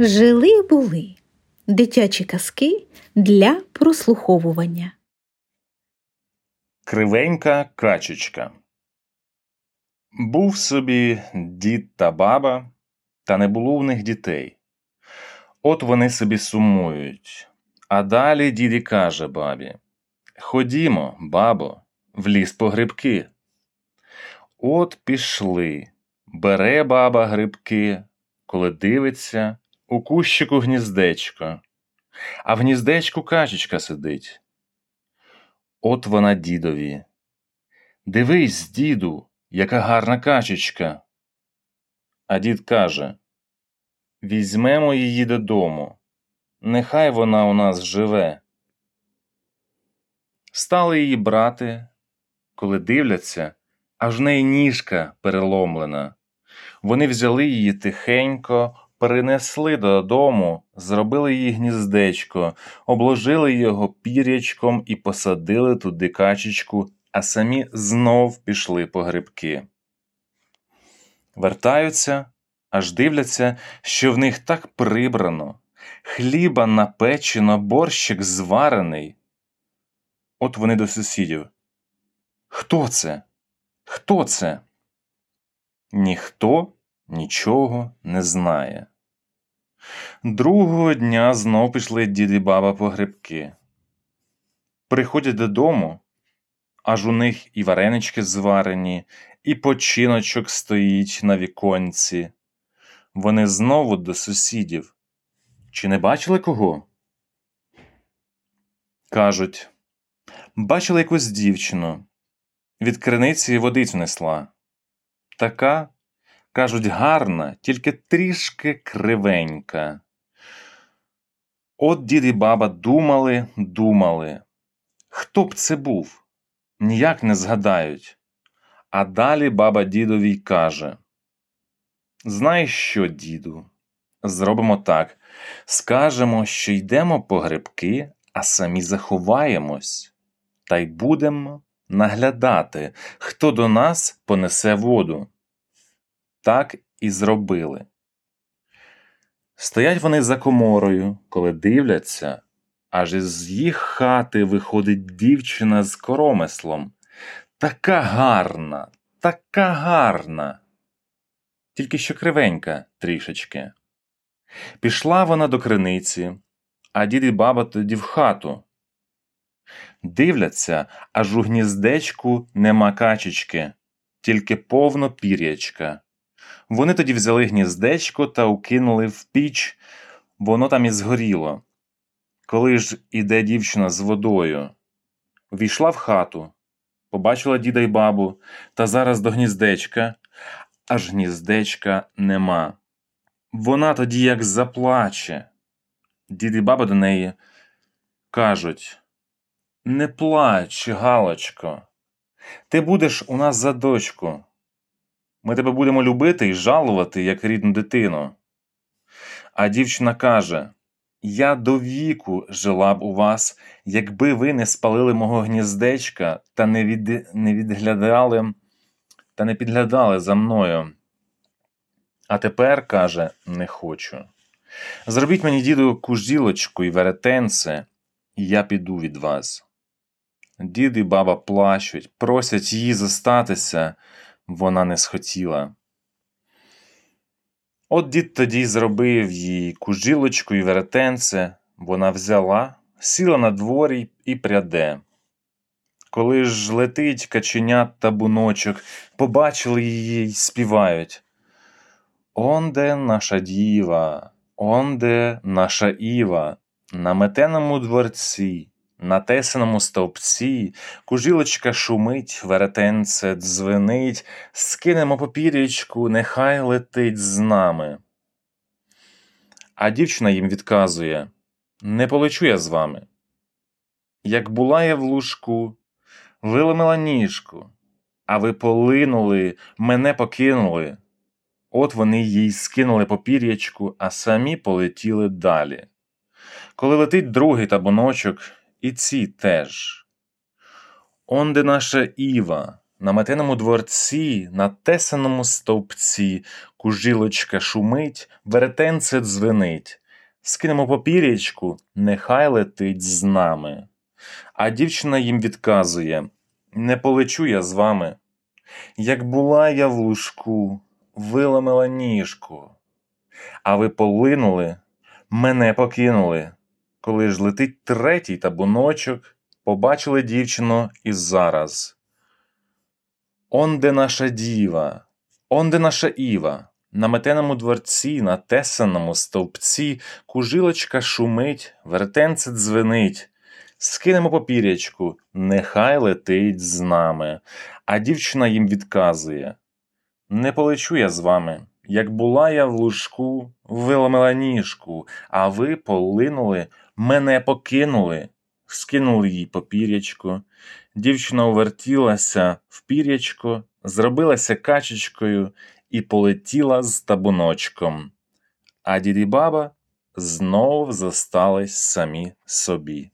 Жили були дитячі казки для прослуховування. Кривенька качечка. Був собі дід та баба, та не було в них дітей. От вони собі сумують. А далі дід і каже бабі Ходімо, бабо, в ліс по грибки. От пішли. Бере баба грибки, коли дивиться, у кущику гніздечко, а в гніздечку качечка сидить. От вона дідові. Дивись, діду, яка гарна качечка. А дід каже Візьмемо її додому, нехай вона у нас живе. Стали її брати, коли дивляться, аж в неї ніжка переломлена. Вони взяли її тихенько, перенесли додому, зробили їй гніздечко, обложили його пірячком і посадили туди качечку, а самі знов пішли по грибки. Вертаються, аж дивляться, що в них так прибрано, хліба напечено, борщик зварений. От вони до сусідів. Хто це? Хто це? Ніхто нічого не знає. Другого дня знов пішли дід і баба по грибки. Приходять додому, аж у них і варенички зварені, і починочок стоїть на віконці. Вони знову до сусідів. Чи не бачили кого? Кажуть, бачили якусь дівчину. Від криниці водицю несла. Така, кажуть, гарна, тільки трішки кривенька. От дід і баба думали, думали. Хто б це був? Ніяк не згадають. А далі баба дідові каже: Знаєш що, діду? Зробимо так. Скажемо, що йдемо по грибки, а самі заховаємось, та й будемо наглядати, хто до нас понесе воду. Так і зробили. Стоять вони за коморою, коли дивляться, аж із їх хати виходить дівчина з коромислом. Така гарна, така гарна. Тільки що кривенька трішечки. Пішла вона до криниці, а дід і баба тоді в хату. Дивляться, аж у гніздечку нема качечки, тільки повно пір'ячка. Вони тоді взяли гніздечко та укинули в піч, воно там і згоріло. Коли ж іде дівчина з водою, війшла в хату, побачила діда й бабу, та зараз до гніздечка, аж гніздечка нема. Вона тоді як заплаче. Дід і баба до неї кажуть Не плач, Галочко, ти будеш у нас за дочку. Ми тебе будемо любити і жалувати, як рідну дитину. А дівчина каже Я до віку жила б у вас, якби ви не спалили мого гніздечка та не від... не відглядали та не підглядали за мною. А тепер, каже, не хочу. Зробіть мені, діду, кужілочку і веретенце, і я піду від вас. Дід і баба плачуть, просять її зостатися, вона не схотіла. От дід тоді зробив їй кужілочку і веретенце, вона взяла, сіла на дворі і пряде. Коли ж летить каченят та буночок, побачили її й співають. Онде наша діва, онде наша Іва, на метеному дворці, на тесаному стовпці, кужілочка шумить, веретенце дзвенить, скинемо попір'ячку, нехай летить з нами. А дівчина їм відказує Не полечу я з вами. Як була я в лужку, виломила ніжку, а ви полинули, мене покинули. От вони їй скинули попір'ячку, а самі полетіли далі. Коли летить другий табуночок, і ці теж. Онде наша Іва, На метеному дворці, на тесаному стовпці, кужилочка шумить, веретенце дзвенить. Скинемо попір'ячку, нехай летить з нами. А дівчина їм відказує Не полечу я з вами. Як була я в лужку, виламила ніжку, а ви полинули, мене покинули. Коли ж летить третій табуночок, побачили дівчину і зараз. Он де наша діва, он де наша Іва, на метеному дворці, на тесаному стовпці, кужилочка шумить, вертенце дзвенить. Скинемо попір'ячку, нехай летить з нами. А дівчина їм відказує Не полечу я з вами. Як була я в лужку, виламила ніжку, а ви полинули, мене покинули, скинули їй попір'ячко. Дівчина увертілася в пір'ячко, зробилася качечкою і полетіла з табуночком. А діді баба знов зостались самі собі.